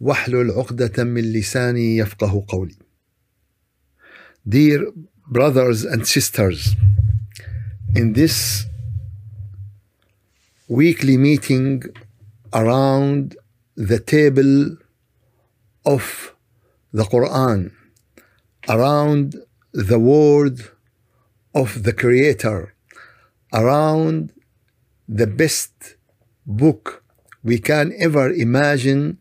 واحلل عقدة من لساني يفقه قولي. Dear brothers and sisters, in this weekly meeting around the table of the Quran, around the word of the Creator, around the best book we can ever imagine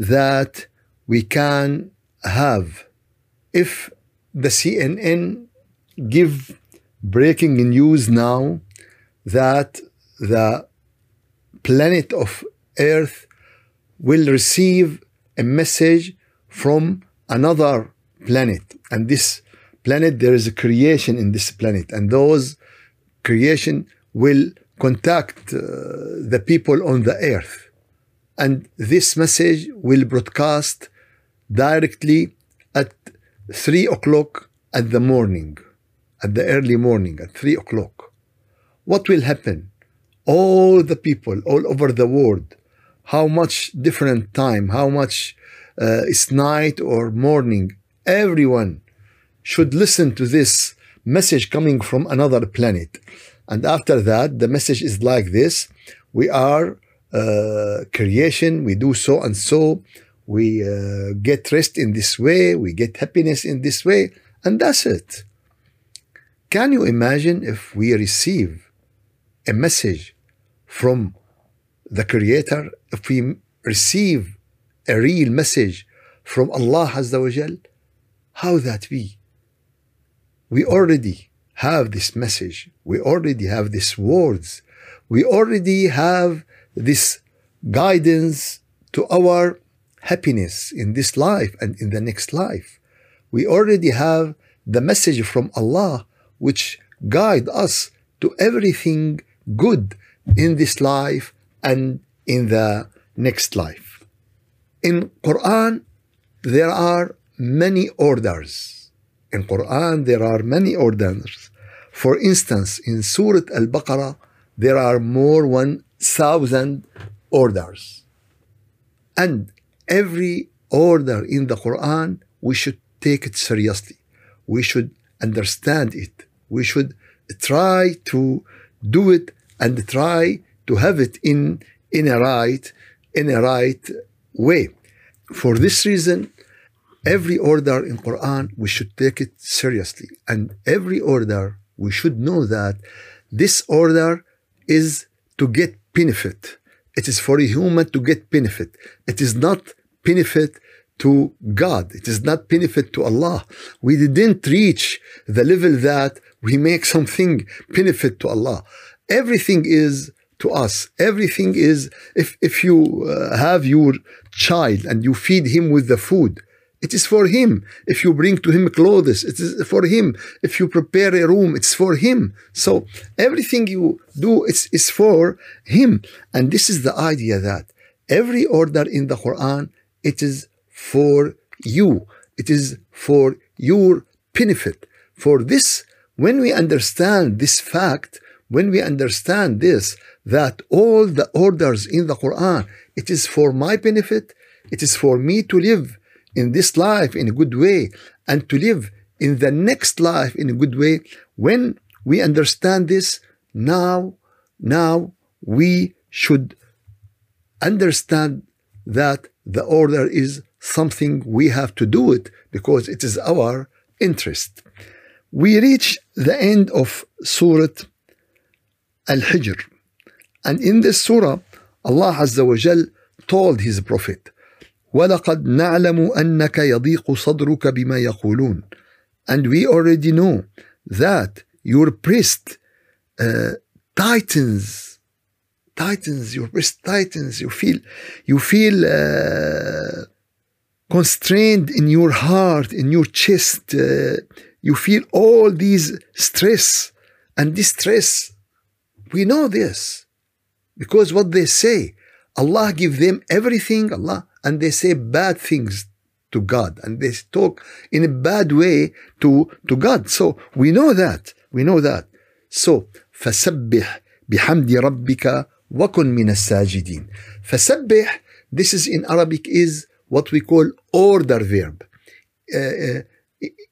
that we can have. If the CNN give breaking news now that the planet of earth will receive a message from another planet. And this planet there is a creation in this planet. And those creation will contact uh, the people on the earth and this message will broadcast directly at 3 o'clock at the morning, at the early morning, at 3 o'clock. What will happen? All the people all over the world, how much different time, how much uh, it's night or morning, everyone should listen to this message coming from another planet. And after that, the message is like this we are uh, creation, we do so and so, we uh, get rest in this way, we get happiness in this way, and that's it. Can you imagine if we receive a message from the Creator, if we receive a real message from Allah Azza wa Jal, how that be? We already have this message, we already have these words, we already have this guidance to our happiness in this life and in the next life. We already have the message from Allah which guide us to everything good in this life and in the next life. In Quran there are many orders. In Quran there are many orders. For instance, in Surah Al-Baqarah there are more one thousand orders. And every order in the Quran, we should take it seriously. We should understand it. We should try to do it and try to have it in, in a right, in a right way. For this reason, every order in Quran, we should take it seriously. And every order, we should know that this order is to get benefit. It is for a human to get benefit. It is not benefit to God. It is not benefit to Allah. We didn't reach the level that we make something benefit to Allah. Everything is to us. Everything is, if, if you uh, have your child and you feed him with the food, it is for him. If you bring to him clothes, it is for him. If you prepare a room, it's for him. So everything you do is, is for him. And this is the idea that every order in the Quran, it is for you. It is for your benefit. For this, when we understand this fact, when we understand this, that all the orders in the Quran, it is for my benefit, it is for me to live in this life in a good way and to live in the next life in a good way. When we understand this now now we should understand that the order is something we have to do it because it is our interest. We reach the end of surah al-hijr. And in this surah allah azza wa told his prophet ولقد نعلم أنك يضيق صدرك بما يقولون and we already know that your breast uh, tightens tightens your breast tightens you feel you feel uh, constrained in your heart, in your chest. Uh, you feel all these stress and distress. We know this because what they say, Allah give them everything, Allah, and they say bad things to God and they talk in a bad way to, to God. So we know that. We know that. So فسبح بحمد ربك وكن من الساجدين. فسبح, this is in Arabic is what we call order verb. Uh, uh,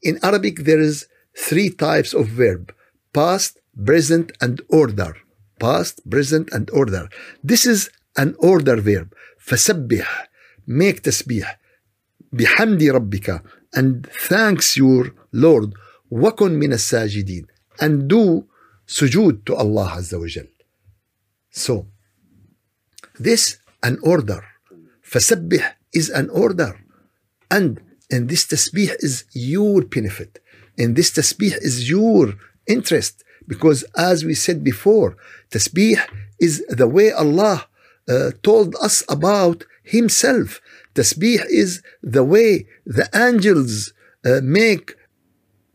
in Arabic there is three types of verb. Past, present and order. Past, present and order. This is an order verb. فسبح make تسبيح بحمد ربك and thanks your Lord وكن من الساجدين and do sujood to Allah Azza wa Jal. So this an order فسبح is an order and and this tasbih is your benefit and this tasbih is your interest because as we said before tasbih is the way Allah uh, told us about himself Tasbih is the way the angels uh, make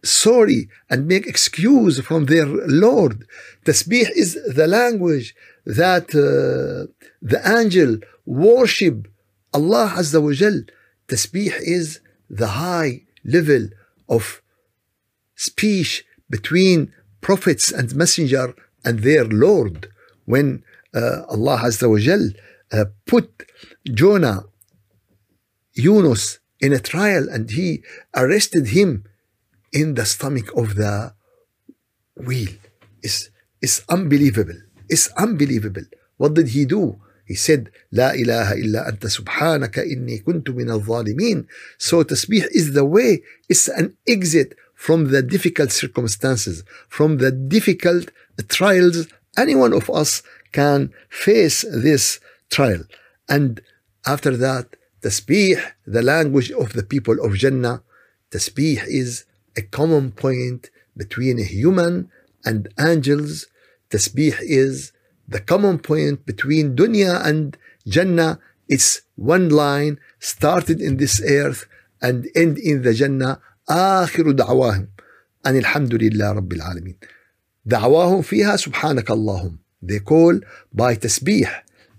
sorry and make excuse from their Lord. Tasbih is the language that uh, the angel worship Allah Azza wa Jal. Tasbih is the high level of speech between prophets and messenger and their Lord. When uh, Allah Azza wa Jal uh, put Jonah Yunus in a trial and he arrested him in the stomach of the wheel. It's, it's unbelievable. It's unbelievable. What did he do? He said, لا إله إلا أنت سبحانك إني كنت من الظالمين. So tasbih is the way, it's an exit from the difficult circumstances, from the difficult trials. Any one of us can face this trial. And after that, Tasbih, the language of the people of Jannah, Tasbih is a common point between a human and angels. Tasbih is the common point between dunya and Jannah. It's one line started in this earth and end in the Jannah. آخر دعواهم أن الحمد لله رب العالمين. دعواهم فيها سبحانك اللهم. They call by tasbih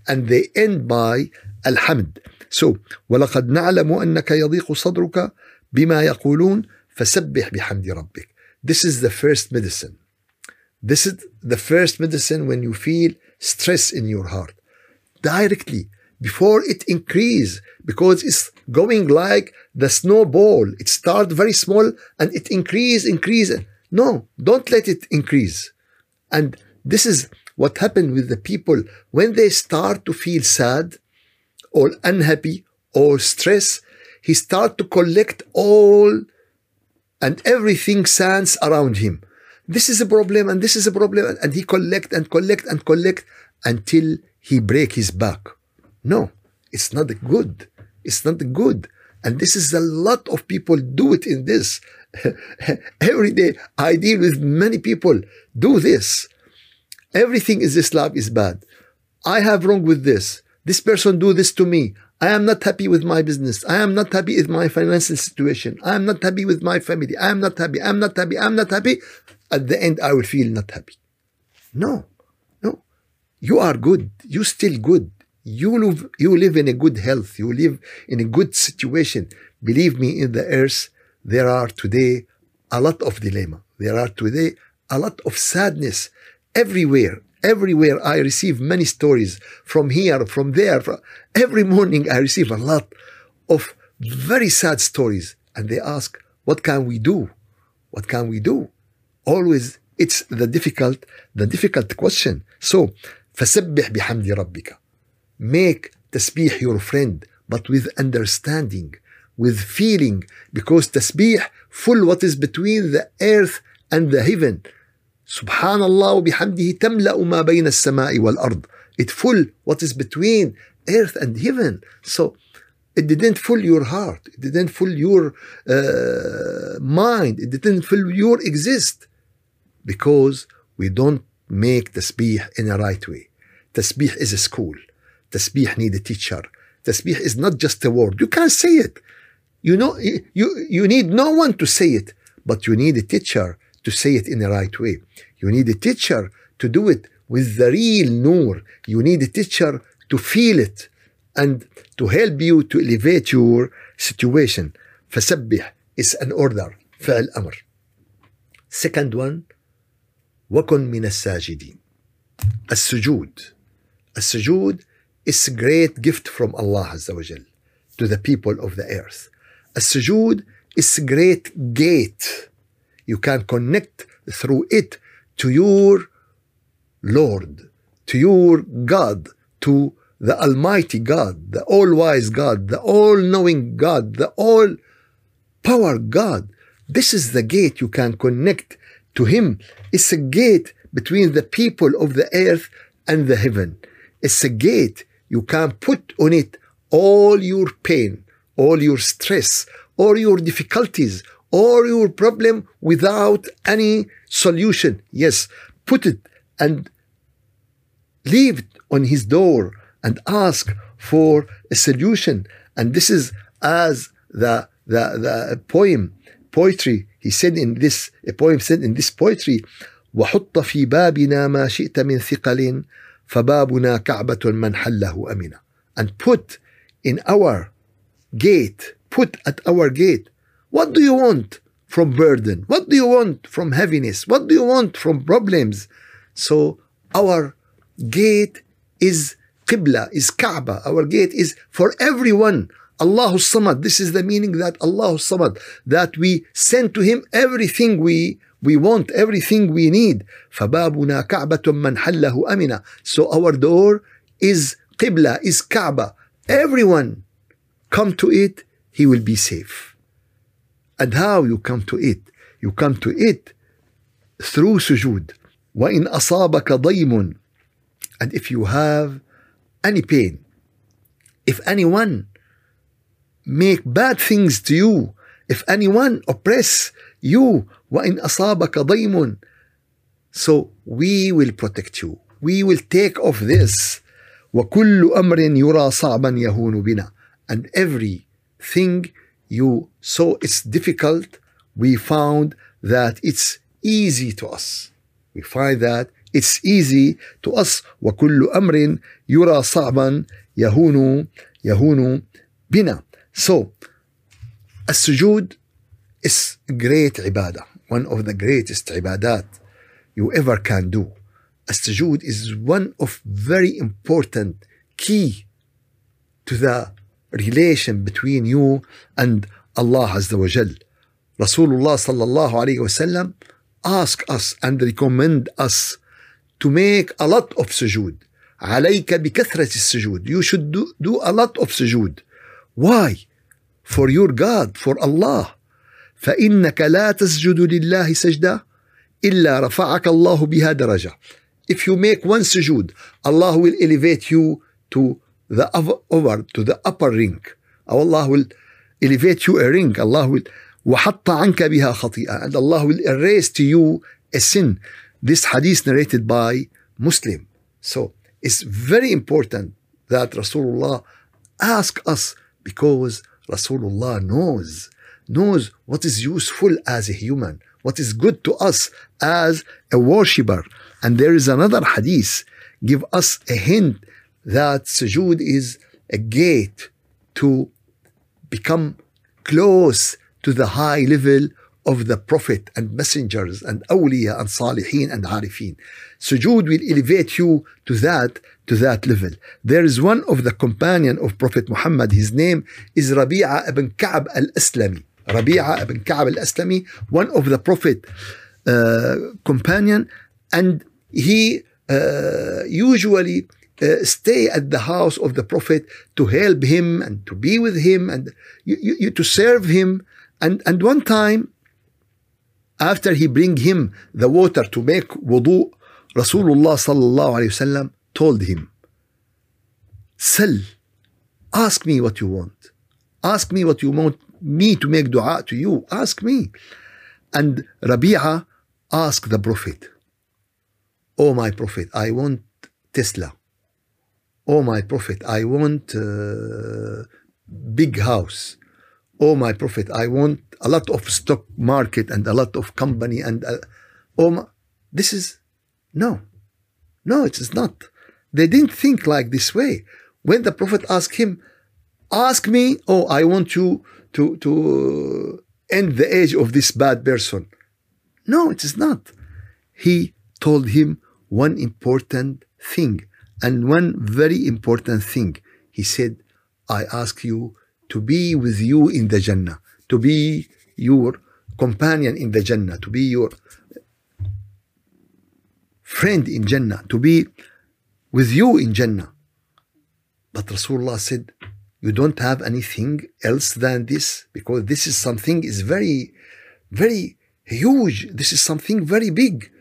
and they end by الحمد. So, وَلَقَدْ نَعْلَمُ أَنَّكَ يَضِيقُ صَدْرُكَ بِمَا يَقُولُونَ فَسَبِّحْ بِحَمْدِ رَبِّكَ This is the first medicine. This is the first medicine when you feel stress in your heart. Directly, before it increase, because it's going like the snowball. It start very small and it increase, increase. No, don't let it increase. And this is what happened with the people when they start to feel sad or unhappy or stress, he start to collect all and everything sands around him. This is a problem and this is a problem and he collect and collect and collect until he break his back. No, it's not good. It's not good. And this is a lot of people do it in this. Every day I deal with many people do this. Everything is life is bad. I have wrong with this. This person do this to me. I am not happy with my business. I am not happy with my financial situation. I am not happy with my family. I am not happy. I am not happy. I am not happy. At the end, I will feel not happy. No, no. You are good. You still good. You live, you live in a good health. You live in a good situation. Believe me, in the earth, there are today a lot of dilemma. There are today a lot of sadness everywhere everywhere I receive many stories from here, from there. From, every morning I receive a lot of very sad stories. And they ask, what can we do? What can we do? Always it's the difficult, the difficult question. So, فسبح بحمد ربك. Make tasbih your friend, but with understanding, with feeling, because tasbih full what is between the earth and the heaven. سبحان الله وبحمده تملأ ما بين السماء والأرض it full what is between earth and heaven so it didn't fill your heart it didn't fill your uh, mind it didn't fill your exist because we don't make tasbih in a right way tasbih is a school tasbih need a teacher tasbih is not just a word you can't say it You know, you, you need no one to say it, but you need a teacher to say it in the right way. You need a teacher to do it with the real nur. You need a teacher to feel it and to help you to elevate your situation. فسبح is an order فعل أمر. Second one وكن من الساجدين. السجود. السجود is a great gift from Allah عز وجل to the people of the earth. السجود is a great gate. you can connect through it to your Lord, to your God, to the Almighty God, the All Wise God, the All Knowing God, the All Power God. This is the gate you can connect to Him. It's a gate between the people of the earth and the heaven. It's a gate you can put on it all your pain, all your stress, all your difficulties, all your problem without any solution. Yes, put it and leave it on his door and ask for a solution. And this is as the the, the poem poetry he said in this a poem said in this poetry وحط في بابنا ما شئت من ثقل فبابنا كعبة من حله أمنا and put in our gate put at our gate what do you want from burden what do you want from heaviness what do you want from problems so our gate is Qibla, is Kaaba. Our gate is for everyone. Allahu Samad. This is the meaning that Allahu Samad, that we send to Him everything we we want, everything we need. فبابنا كعبة من حله أمنا. So our door is Qibla, is Kaaba. Everyone come to it, he will be safe. And how you come to it? You come to it through sujood. وإن أصابك ضيم and if you have any pain, if anyone make bad things to you, if anyone oppress you, وَإِنْ أَصَابَكَ ضَيْمٌ So we will protect you. We will take off this. وَكُلُّ أَمْرٍ يُرَى صَعْبًا يَهُونُ بِنَا And everything you saw it's difficult, we found that it's easy to us. We find that it's easy to us وكل أمر يرى صعبا يهون يهون بنا so السجود is great عبادة one of the greatest عبادات you ever can do السجود is one of very important key to the relation between you and Allah عز وجل رسول الله صلى الله عليه وسلم ask us and recommend us to make a lot of sujood. عليك بكثرة السجود. You should do, do a lot of sujood. Why? For your God, for Allah. فإنك لا تسجد لله سجدة إلا رفعك الله بها درجة. If you make one sujood, Allah will elevate you to the over to the upper ring. أو Allah will elevate you a ring. Allah will وحط عنك بها خطيئة and Allah will erase to you a sin this hadith narrated by Muslim. So it's very important that Rasulullah ask us because Rasulullah knows knows what is useful as a human, what is good to us as a worshipper. And there is another hadith give us a hint that sujood is a gate to become close to the high level of the Prophet and messengers and awliya and salihin and arifin. Sujood will elevate you to that to that level. There is one of the companion of Prophet Muhammad. His name is Rabi'a ibn Ka'b al-Aslami. Rabi'a ibn Ka'b al-Aslami, one of the Prophet uh, companion, and he uh, usually uh, stay at the house of the Prophet to help him and to be with him and you, you, to serve him. And, and one time after he bring him the water to make wudu, Rasulullah sallallahu alayhi wasallam told him, Sell, ask me what you want. Ask me what you want me to make dua to you. Ask me. And Rabi'a asked the Prophet, Oh my Prophet, I want Tesla. Oh my Prophet, I want uh, big house. oh my prophet i want a lot of stock market and a lot of company and uh, oh my, this is no no it is not. They didn't think like this way. When the prophet asked him ask me oh i want you to to end the age of this bad person. No it is not. He told him one important thing and one very important thing he said i ask you to be with you in the Jannah, to be your companion in the Jannah, to be your friend in Jannah, to be with you in Jannah. But Rasulullah said, you don't have anything else than this because this is something is very, very huge. This is something very big.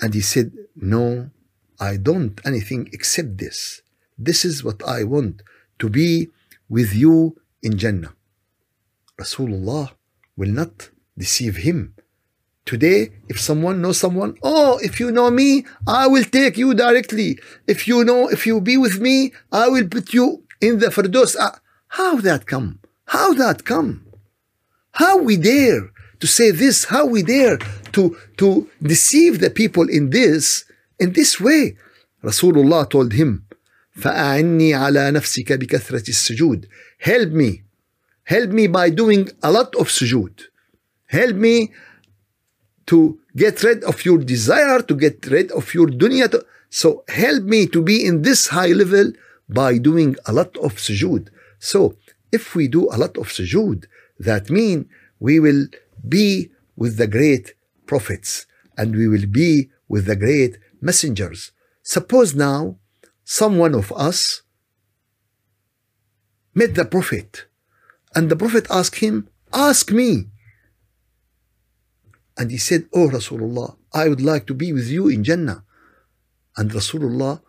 And he said, no, I don't anything except this. This is what I want to be with you in Jannah. Rasulullah will not deceive him. Today, if someone knows someone, oh, if you know me, I will take you directly. If you know, if you be with me, I will put you in the Firdaus. Ah, how that come? How that come? How we dare to say this? How we dare to, to deceive the people in this, in this way? Rasulullah told him, فأعني على نفسك بكثرة السجود help me help me by doing a lot of sujood help me to get rid of your desire to get rid of your dunya to, so help me to be in this high level by doing a lot of sujood so if we do a lot of sujood that mean we will be with the great prophets and we will be with the great messengers suppose now someone of us met the Prophet, and the Prophet asked him, Ask me. And he said, Oh Rasulullah, I would like to be with you in Jannah. And Rasulullah,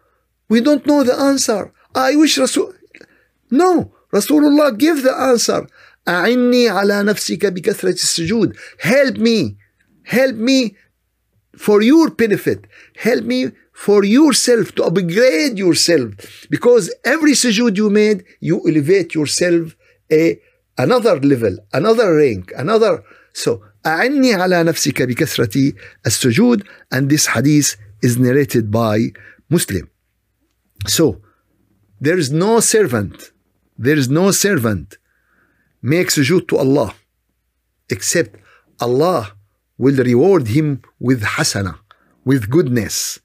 we don't know the answer. I wish Rasul. No, Rasulullah give the answer. أعني على نفسك بكثرة السجود. Help me. Help me for your benefit. Help me for yourself, to upgrade yourself. Because every sujood you made, you elevate yourself a another level, another rank, another. So, أعني على نفسك بكثرة السجود and this hadith is narrated by Muslim. So, there is no servant, there is no servant make sujood to Allah except Allah will reward him with hasana, with goodness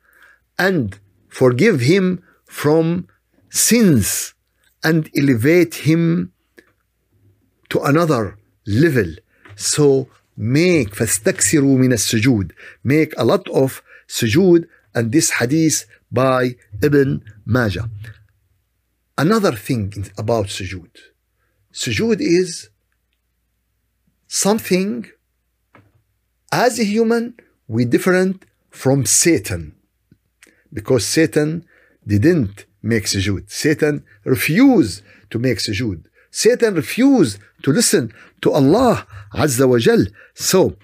and forgive him from sins and elevate him to another level. So make فاستكثروا من السجود make a lot of sujood and this hadith by Ibn Majah. Another thing about sujood. Sujood is something as a human we different from Satan because Satan didn't make sujood. Satan refused to make sujood. Satan refused to listen to Allah Azza wa Jal. So,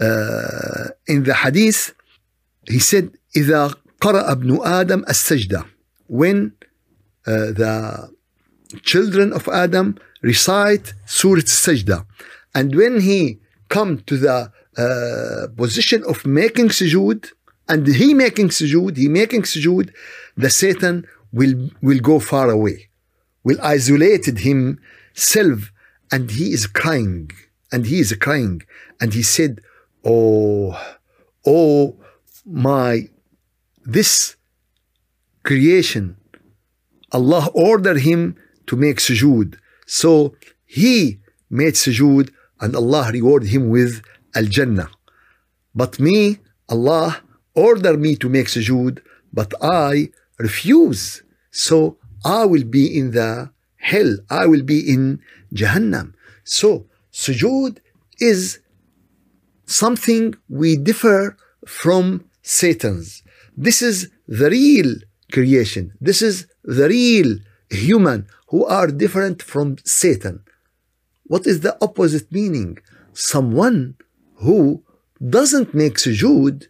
uh, in the hadith, he said, إذا قرأ ابن آدم السجدة when uh, the children of Adam recite Surah Sajda and when he come to the uh, position of making sujood and he making sujood, he making sujood, the Satan will will go far away, will isolated himself, and he is crying, and he is crying, and he said, "Oh, oh, my, this creation, Allah ordered him to make sujood, so he made sujood, and Allah rewarded him with al Jannah. But me, Allah order me to make sujood, but I refuse. So I will be in the hell. I will be in Jahannam. So sujood is something we differ from Satan's. This is the real creation. This is the real human who are different from Satan. What is the opposite meaning? Someone who doesn't make sujood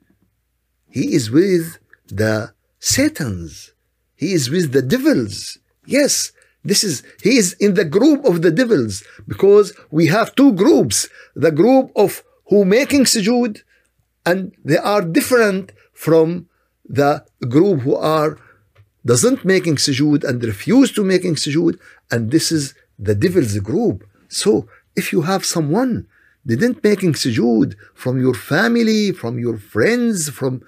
he is with the Satans. He is with the devils. Yes, This is he is in the group of the devils because we have two groups: the group of who making sujood, and they are different from the group who are doesn't making sujood and refuse to making sujood, and this is the devil's group. So if you have someone didn't making sujood from your family, from your friends, from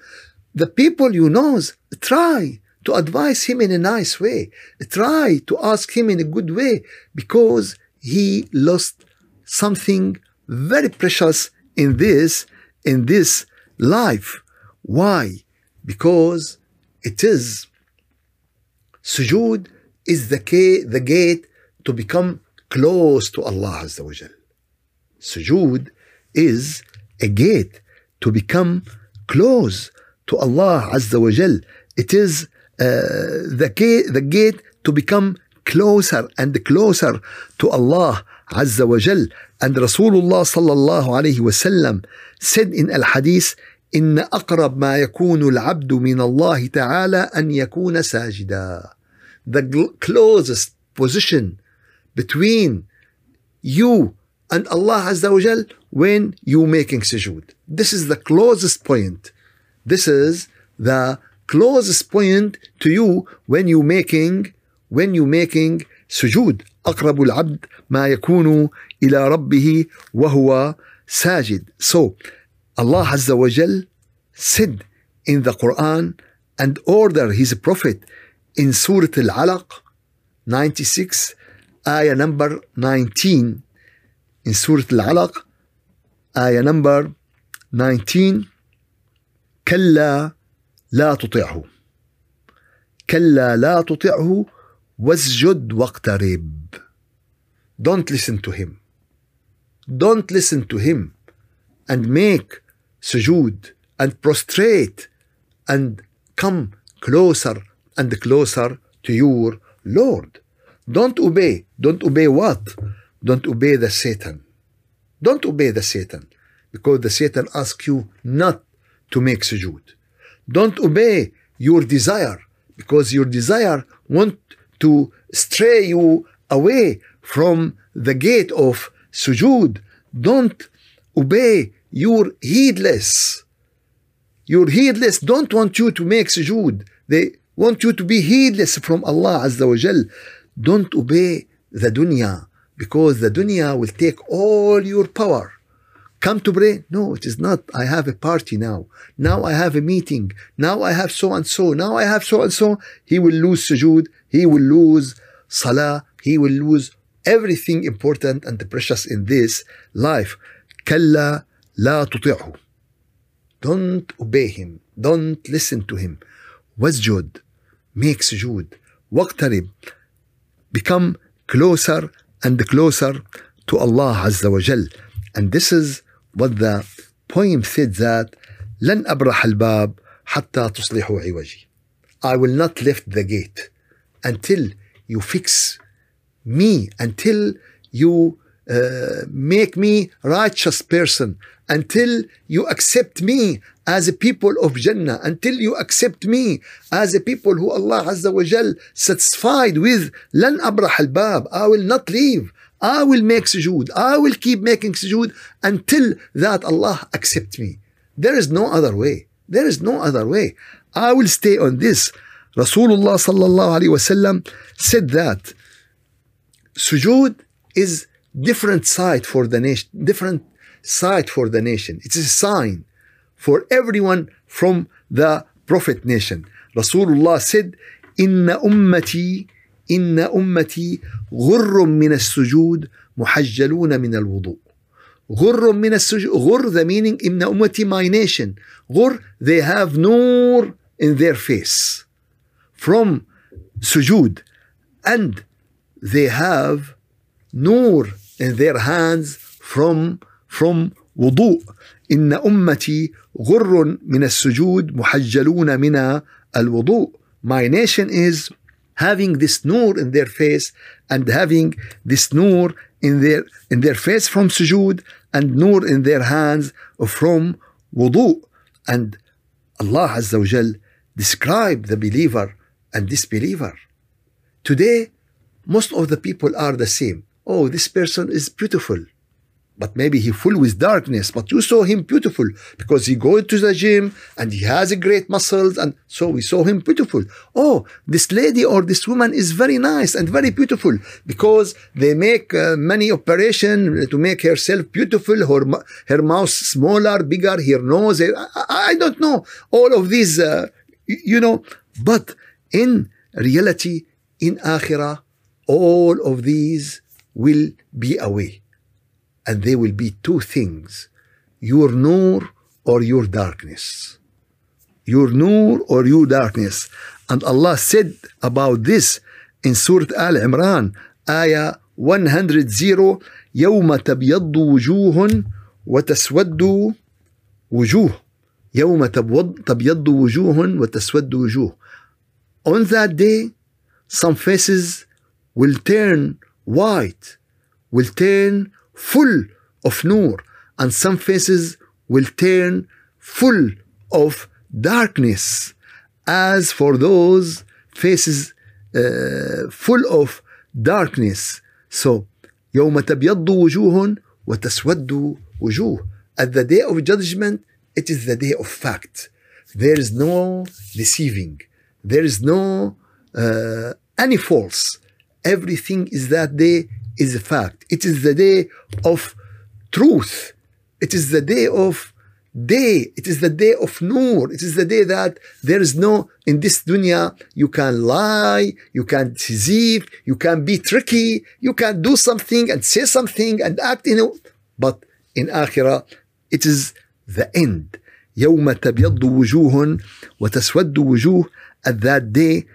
the people you know, try to advise him in a nice way. Try to ask him in a good way because he lost something very precious in this in this life. Why? Because it is sujood is the key, the gate to become close to Allah Azza wa Jal. Sujood is a gate to become close to Allah Azza wa Jal. It is uh, the, gate, the gate to become closer and closer to Allah Azza wa Jal. And Rasulullah sallallahu alayhi wa sallam said in al-hadith, إن أقرب ما يكون العبد من الله تعالى أن يكون ساجدا. The closest position between you and Allah Azza wa Jal when you making sujood. This is the closest point. This is the closest point to you when you making when you making sujood. أقرب العبد ما يكون إلى ربه وهو ساجد. So Allah Azza wa Jal said in the Quran and order his prophet in Surah Al-Alaq 96 ayah number 19 in Surah Al-Alaq ayah number 19 كلا لا تطعه كلا لا تطعه واسجد واقترب Don't listen to him. Don't listen to him and make sujood and prostrate and come closer and closer to your Lord. Don't obey. Don't obey what? Don't obey the Satan. Don't obey the Satan because the Satan asks you not to make sujood. Don't obey your desire because your desire want to stray you away from the gate of sujood. Don't obey your heedless. Your heedless don't want you to make sujood. They want you to be heedless from Allah Azza wa Jal. Don't obey the dunya because the dunya will take all your power. Come to pray? No, it is not. I have a party now. Now I have a meeting. Now I have so and so. Now I have so and so. He will lose sujood. He will lose salah. He will lose everything important and precious in this life. كلا لا تطيعه. Don't obey him. Don't listen to him. واسجد. Make sujood. واقترب. Become closer and closer to Allah Azza wa Jal. And this is what the poem said that لن أبرح الباب حتى تصلحوا عوجي. I will not lift the gate until you fix me, until you uh, make me righteous person, until you accept me as a people of Jannah, until you accept me as a people who Allah Azza wa Jal satisfied with لن أبرح الباب. I will not leave. I will make sujood. I will keep making sujood until that Allah accept me. There is no other way. There is no other way. I will stay on this. Rasulullah sallallahu alaihi wasallam said that sujood is different side for the nation, different side for the nation. It's a sign for everyone from the Prophet nation. Rasulullah said, "Inna ummati." إن أمتي غر من السجود محجلون من الوضوء غر من السجود غر the meaning إن أمتي my nation غر they have nur in their face from sujood and they have nur in their hands from from وضوء إن أمتي غر من السجود محجلون من الوضوء my nation is having this nur in their face and having this nur in their in their face from sujood and nur in their hands from wudu and Allah Azza wa Jal described the believer and disbeliever today most of the people are the same. Oh, this person is beautiful. But maybe he full with darkness but you saw him beautiful because he go to the gym and he has a great muscles and so we saw him beautiful. Oh this lady or this woman is very nice and very beautiful because they make uh, many operation to make herself beautiful her, her mouth smaller bigger her nose I, I don't know all of these uh, you know but in reality in akhirah all of these will be away and there will be two things your nur or your darkness. Your nur or your darkness. And Allah said about this in Surah Al Imran, Ayah 100 يوم تبيض وجوه وتسود وجوه يوم تبيض وجوه وتسود وجوه On that day, some faces will turn white, will turn full of nur and some faces will turn full of darkness as for those faces uh, full of darkness so يوم تبيض وجوه وتسود وجوه at the day of judgment it is the day of fact there is no deceiving there is no uh, any false everything is that day is a fact. It is the day of truth. It is the day of day. It is the day of nur. It is the day that there is no, in this dunya, you can lie, you can deceive, you can be tricky, you can do something and say something and act in it. But in akhirah, it is the end. يوم تبيض وجوه وتسود وجوه at that day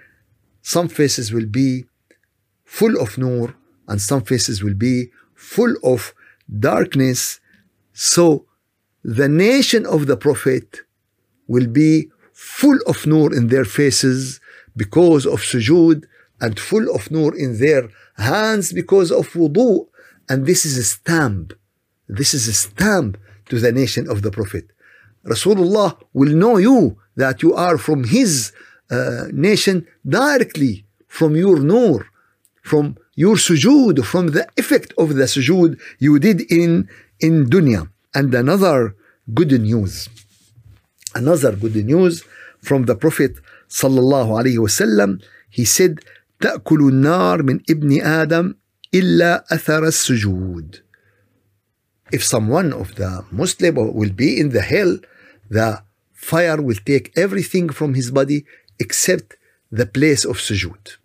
some faces will be full of nur and some faces will be full of darkness. So the nation of the Prophet will be full of nur in their faces because of sujood and full of nur in their hands because of wudu. And this is a stamp. This is a stamp to the nation of the Prophet. Rasulullah will know you that you are from his uh, nation directly from your nur, from your sujood, from the effect of the sujood you did in, in dunya. And another good news, another good news from the Prophet sallallahu alaihi wasallam, he said, تأكل النار من ابن آدم إلا أثر السجود. If someone of the Muslim will be in the hell, the fire will take everything from his body except the place of sujood.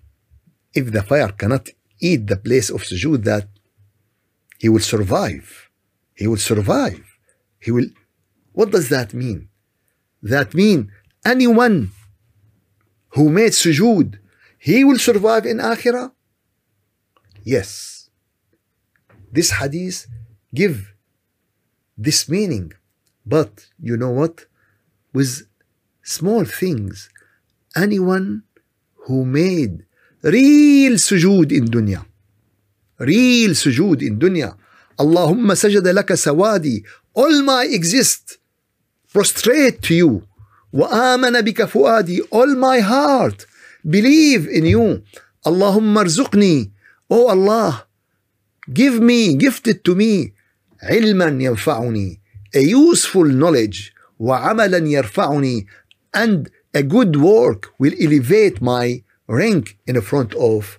If the fire cannot eat the place of sujood that he will survive. He will survive. He will. What does that mean? That mean anyone who made sujood, he will survive in akhirah? Yes. This hadith give this meaning. But you know what? With small things, anyone who made real sujood in dunya real sujood in dunya اللهم سجد لك سوادي all my exist prostrate to you وآمن بك فؤادي all my heart believe in you اللهم ارزقني oh Allah give me gifted to me علما ينفعني a useful knowledge وعملا يرفعني and a good work will elevate my rank in front of,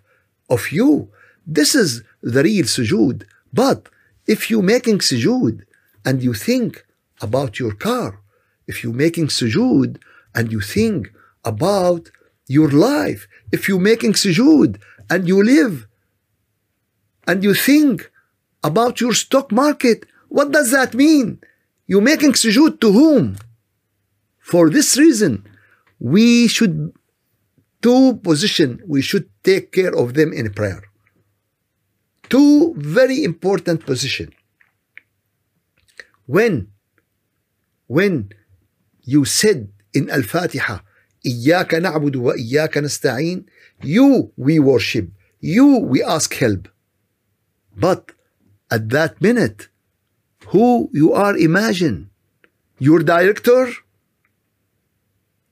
of you. This is the real sujood. But if you're making sujood and you think about your car, if you're making sujood and you think about your life, if you're making sujood and you live and you think about your stock market, what does that mean? You're making sujood to whom? For this reason, we should two position we should take care of them in prayer two very important position when when you said in al-fatiha إياك نعبد وإياك نستعين you we worship you we ask help but at that minute who you are imagine your director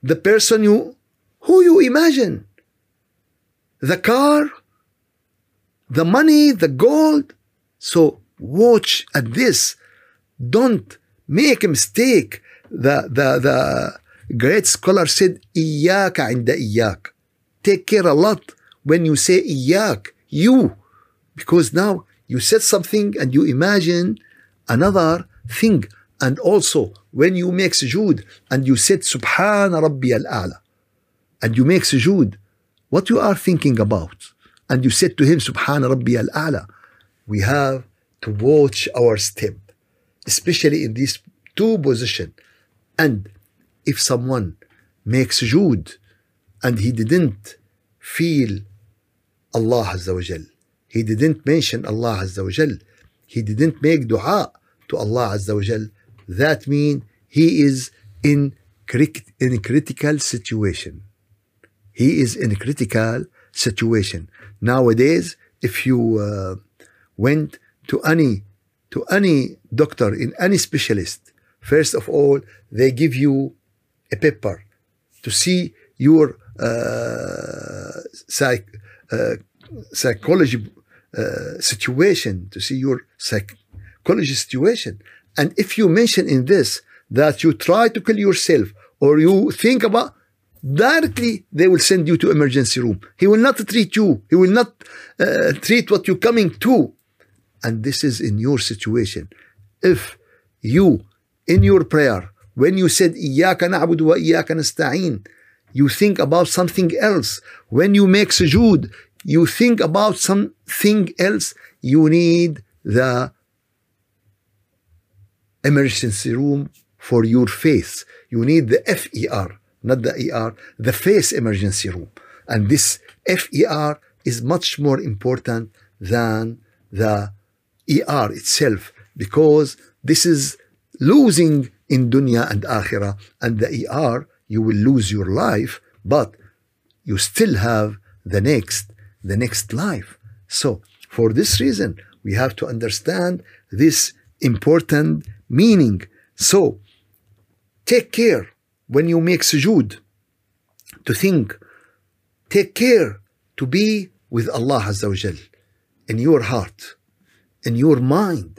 the person you who you imagine? The car? the money, the gold. So watch at this. Don't make a mistake. The, the, the great scholar said, إياك عند إياك. Take care a lot when you say إياك, you. Because now you said something and you imagine another thing. And also when you make sujood and you said Subhana Rabbi al-A'la and you make sujood, what you are thinking about? And you said to him Subhana Rabbi al-A'la. We have to watch our step, especially in these two positions. And if someone makes sujood and he didn't feel Allah Azza wa Jal, he didn't mention Allah Azza wa Jal, he didn't make dua to Allah Azza wa Jal, that means he is in, in critical situation. He is in a critical situation. Nowadays, if you uh, went to any to any doctor in any specialist, first of all, they give you a paper to see your uh, psych, uh, psychology uh, situation, to see your psychology situation. And if you mention in this that you try to kill yourself or you think about directly they will send you to emergency room. He will not treat you. He will not uh, treat what you're coming to. And this is in your situation. If you in your prayer when you said iyyaka na'budu wa iyyaka you think about something else. When you make sujood you think about something else. You need the emergency room for your faith. You need the fer not the ER, the face emergency room. And this FER is much more important than the ER itself because this is losing in dunya and akhirah. And the ER you will lose your life but you still have the next the next life. So for this reason we have to understand this important meaning. So take care when you make sujood to think take care to be with Allah Azza wa Jal in your heart in your mind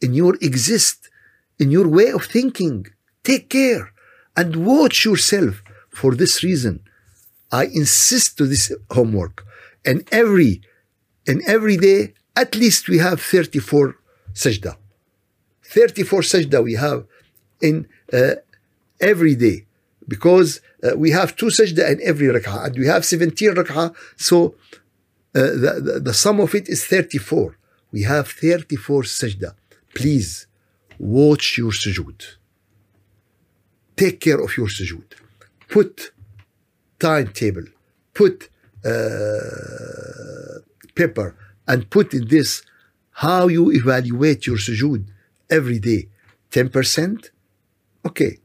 in your exist in your way of thinking. Take care and watch yourself. For this reason I insist to this homework. And every in every day at least we have 34 sajda. 34 sajda we have in uh, every day because uh, we have two sajda in every rak'ah and we have 17 rak'ah so uh, the, the, the sum of it is 34 we have 34 sajda. Please watch your sujood. Take care of your sujood. Put timetable. Put uh, paper and put in this how you evaluate your sujood every day. 10% okay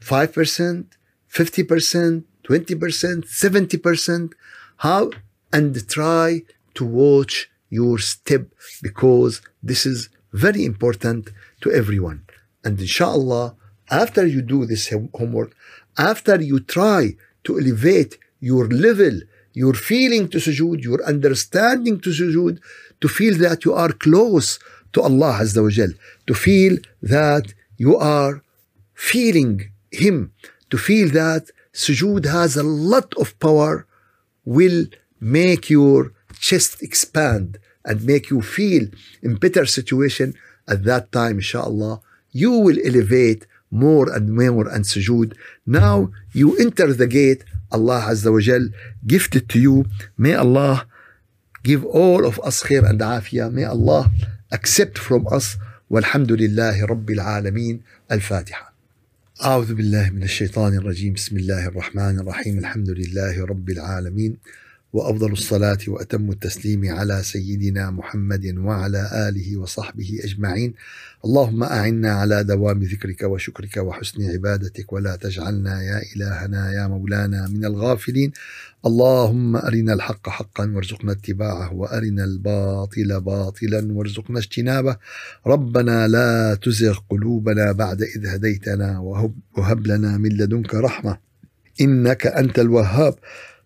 5%, 50%, 20%, 70%. How? And try to watch your step because this is very important to everyone. And inshallah, after you do this homework, after you try to elevate your level, your feeling to sujood, your understanding to sujood, to feel that you are close to Allah Azza wa to feel that you are feeling him to feel that sujood has a lot of power will make your chest expand and make you feel in better situation at that time inshallah you will elevate more and more and sujood now you enter the gate Allah Azza wa Jal gifted to you may Allah give all of us khair and afiyah may Allah accept from us والحمد لله رب العالمين الفاتحه أعوذ بالله من الشيطان الرجيم. بسم الله الرحمن الرحيم. الحمد لله رب العالمين. وأفضل الصلاة وأتم التسليم على سيدنا محمد وعلى آله وصحبه أجمعين. اللهم أعنا على دوام ذكرك وشكرك وحسن عبادتك ولا تجعلنا يا إلهنا يا مولانا من الغافلين. اللهم أرنا الحق حقا وارزقنا اتباعه وأرنا الباطل باطلا وارزقنا اجتنابه. ربنا لا تزغ قلوبنا بعد إذ هديتنا وهب, لنا من لدنك رحمة. إنك أنت الوهاب.